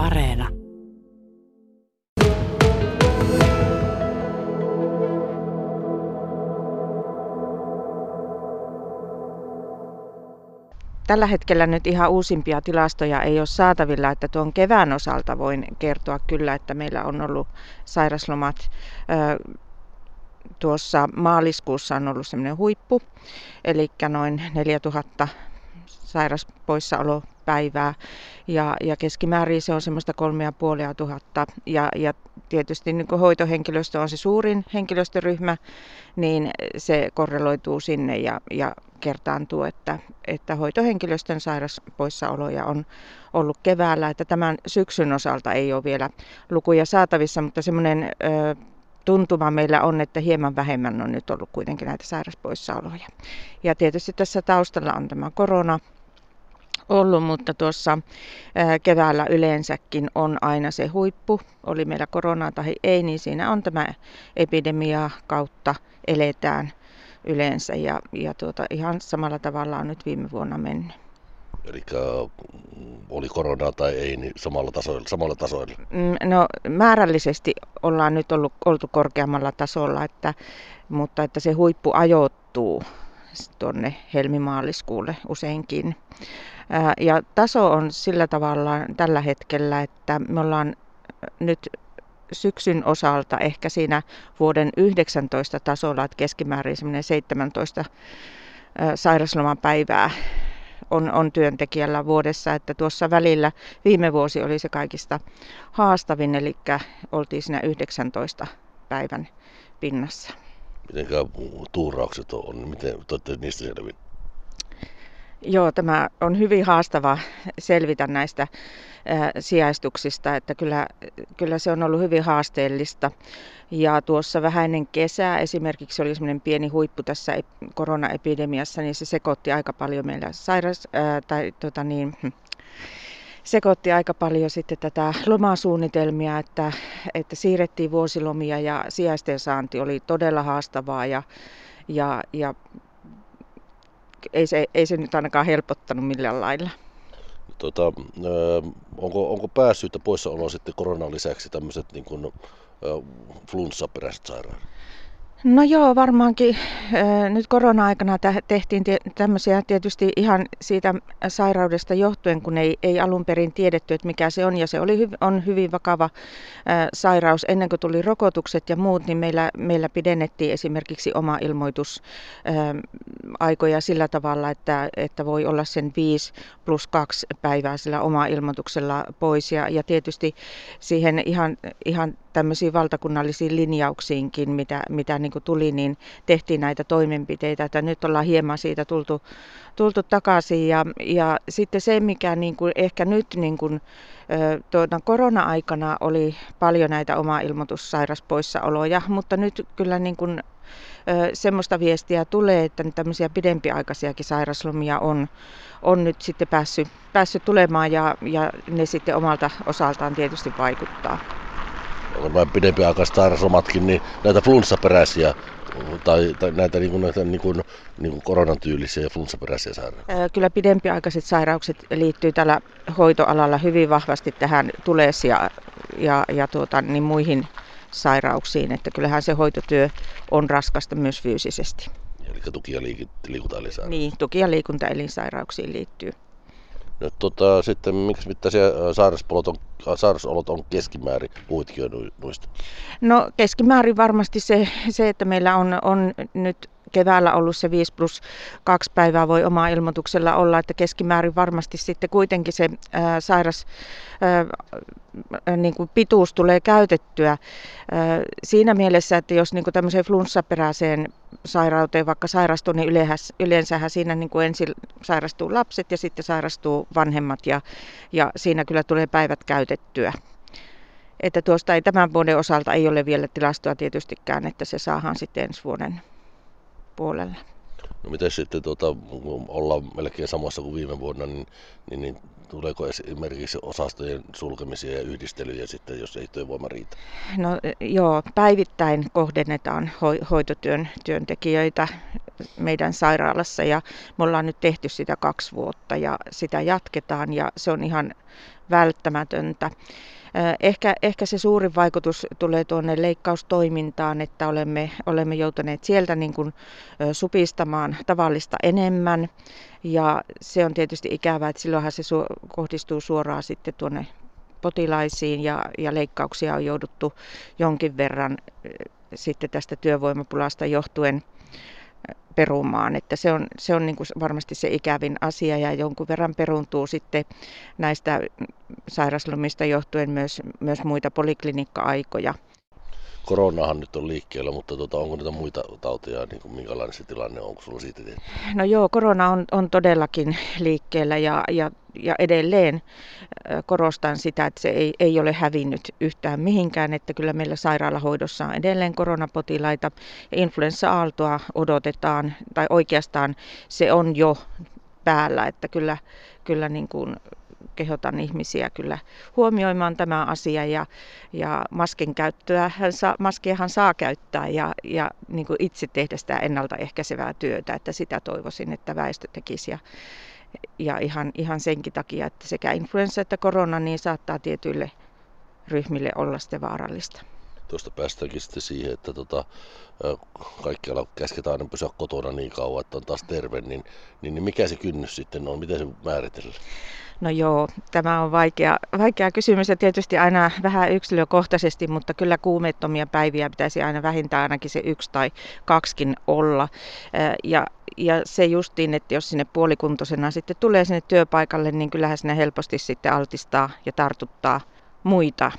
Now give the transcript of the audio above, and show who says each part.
Speaker 1: Areena.
Speaker 2: Tällä hetkellä nyt ihan uusimpia tilastoja ei ole saatavilla, että tuon kevään osalta voin kertoa kyllä, että meillä on ollut sairaslomat. Tuossa maaliskuussa on ollut semmoinen huippu, eli noin 4000 sairaspoissaolopäivää ja, ja keskimäärin se on semmoista kolmea ja puolia tuhatta ja, ja tietysti niin kuin hoitohenkilöstö on se suurin henkilöstöryhmä, niin se korreloituu sinne ja, ja kertaantuu, että, että hoitohenkilöstön sairaspoissaoloja on ollut keväällä, että tämän syksyn osalta ei ole vielä lukuja saatavissa, mutta semmoinen ö, tuntuma meillä on, että hieman vähemmän on nyt ollut kuitenkin näitä sairaspoissaoloja. Ja tietysti tässä taustalla on tämä korona, ollut, mutta tuossa keväällä yleensäkin on aina se huippu. Oli meillä koronaa tai ei, niin siinä on tämä epidemia kautta eletään yleensä ja, ja tuota, ihan samalla tavalla on nyt viime vuonna mennyt.
Speaker 3: Eli oli koronaa tai ei, niin samalla tasoilla, samalla tasoilla?
Speaker 2: Mm, no määrällisesti ollaan nyt ollut, oltu korkeammalla tasolla, että, mutta että se huippu ajoittuu tuonne helmimaaliskuulle useinkin. Ja taso on sillä tavalla tällä hetkellä, että me ollaan nyt syksyn osalta ehkä siinä vuoden 19 tasolla, että keskimäärin 17 sairasloman päivää on, on työntekijällä vuodessa, että tuossa välillä viime vuosi oli se kaikista haastavin, eli oltiin siinä 19 päivän pinnassa.
Speaker 3: Miten tuuraukset on, miten olette niistä selvinneet?
Speaker 2: Joo, tämä on hyvin haastava selvitä näistä sijaistuksista, että kyllä, kyllä se on ollut hyvin haasteellista. Ja tuossa vähäinen kesä esimerkiksi oli semmoinen pieni huippu tässä koronaepidemiassa, niin se sekoitti aika paljon meillä sairas, ää, tai tota niin, sekoitti aika paljon sitten tätä lomasuunnitelmia, että, että siirrettiin vuosilomia ja sijaisten saanti oli todella haastavaa ja, ja, ja ei se, ei se nyt ainakaan helpottanut millään lailla.
Speaker 3: Tota, onko, onko päässyt poissaoloa sitten koronan lisäksi tämmöiset niin kuin, flunssaperäiset sairaudet?
Speaker 2: No joo, varmaankin nyt korona-aikana tehtiin tämmöisiä tietysti ihan siitä sairaudesta johtuen, kun ei, ei alun perin tiedetty, että mikä se on. Ja se oli, on hyvin vakava sairaus. Ennen kuin tuli rokotukset ja muut, niin meillä, meillä pidennettiin esimerkiksi oma ilmoitus aikoja sillä tavalla, että, että voi olla sen 5 plus 2 päivää sillä oma ilmoituksella pois. Ja, ja tietysti siihen ihan, ihan tämmöisiin valtakunnallisiin linjauksiinkin, mitä, mitä niin kuin tuli, niin tehtiin näitä toimenpiteitä, että nyt ollaan hieman siitä tultu, tultu takaisin. Ja, ja sitten se, mikä niin kuin ehkä nyt niin kuin, tuota, korona-aikana oli paljon näitä oma ilmoitussairaspoissaoloja, mutta nyt kyllä niin kuin, semmoista viestiä tulee, että tämmöisiä pidempiaikaisiakin sairaslomia on, on nyt sitten päässyt, päässyt tulemaan ja, ja ne sitten omalta osaltaan tietysti vaikuttaa
Speaker 3: nämä pidempiaikaiset sairauslomatkin, niin näitä flunssaperäisiä tai, tai näitä, niin kuin, näitä niin kuin, niin kuin koronan tyylisiä ja flunssaperäisiä sairauksia?
Speaker 2: Kyllä pidempiaikaiset sairaukset liittyy tällä hoitoalalla hyvin vahvasti tähän tules ja, ja, ja tuota, niin muihin sairauksiin, että kyllähän se hoitotyö on raskasta myös fyysisesti.
Speaker 3: Eli tuki- ja liikuntaelinsairauksiin?
Speaker 2: Niin, tuki- ja liikuntaelinsairauksiin liittyy.
Speaker 3: Nyt tota, sitten, miksi mittaisia sairasolot on, sairasolot on keskimäärin? Noista.
Speaker 2: No keskimäärin varmasti se, se että meillä on, on nyt keväällä ollut se 5 plus 2 päivää voi omaa ilmoituksella olla, että keskimäärin varmasti sitten kuitenkin se ää, sairas ää, niin kuin pituus tulee käytettyä ää, siinä mielessä, että jos niin kuin tämmöiseen flunssaperäiseen sairauteen vaikka sairastuu, niin yleensähän siinä niin kuin ensin sairastuu lapset ja sitten sairastuu vanhemmat ja, ja siinä kyllä tulee päivät käytettyä. Että tuosta ei tämän vuoden osalta ei ole vielä tilastoa tietystikään, että se saadaan sitten ensi vuoden puolella.
Speaker 3: No miten sitten tuota, ollaan melkein samassa kuin viime vuonna, niin, niin, niin tuleeko esimerkiksi osastojen sulkemisia ja yhdistelyjä sitten, jos ei työvoima riitä?
Speaker 2: No joo, päivittäin kohdennetaan ho- hoitotyön työntekijöitä meidän sairaalassa ja me ollaan nyt tehty sitä kaksi vuotta ja sitä jatketaan ja se on ihan välttämätöntä. Ehkä, ehkä se suurin vaikutus tulee tuonne leikkaustoimintaan, että olemme, olemme joutuneet sieltä niin kuin supistamaan tavallista enemmän. Ja se on tietysti ikävää, että silloinhan se su- kohdistuu suoraan sitten tuonne potilaisiin ja, ja leikkauksia on jouduttu jonkin verran sitten tästä työvoimapulasta johtuen perumaan. Että se on, se on niin kuin varmasti se ikävin asia ja jonkun verran peruntuu sitten näistä sairaslomista johtuen myös, myös muita poliklinikka-aikoja.
Speaker 3: Koronahan nyt on liikkeellä, mutta tuota, onko niitä muita tauteja, niin kuin minkälainen se tilanne on, onko sulla siitä tehty?
Speaker 2: No joo, korona on, on todellakin liikkeellä ja, ja, ja edelleen korostan sitä, että se ei, ei ole hävinnyt yhtään mihinkään, että kyllä meillä sairaalahoidossa on edelleen koronapotilaita influenssa-aaltoa odotetaan, tai oikeastaan se on jo päällä, että kyllä, kyllä niin kuin kehotan ihmisiä kyllä huomioimaan tämä asia ja, ja maskin käyttöä, maskiahan saa käyttää ja, ja niin kuin itse tehdä sitä ennaltaehkäisevää työtä, että sitä toivoisin, että väestö tekisi ja, ja ihan, ihan senkin takia, että sekä influenssa että korona niin saattaa tietyille ryhmille olla sitten vaarallista
Speaker 3: tuosta päästäänkin sitten siihen, että tota, kaikkialla käsketään aina pysyä kotona niin kauan, että on taas terve, niin, niin, niin mikä se kynnys sitten on, miten se määritellään?
Speaker 2: No joo, tämä on vaikea, vaikea kysymys ja tietysti aina vähän yksilökohtaisesti, mutta kyllä kuumeettomia päiviä pitäisi aina vähintään ainakin se yksi tai kaksikin olla. Ja, ja se justiin, että jos sinne puolikuntoisena sitten tulee sinne työpaikalle, niin kyllähän sinne helposti sitten altistaa ja tartuttaa muita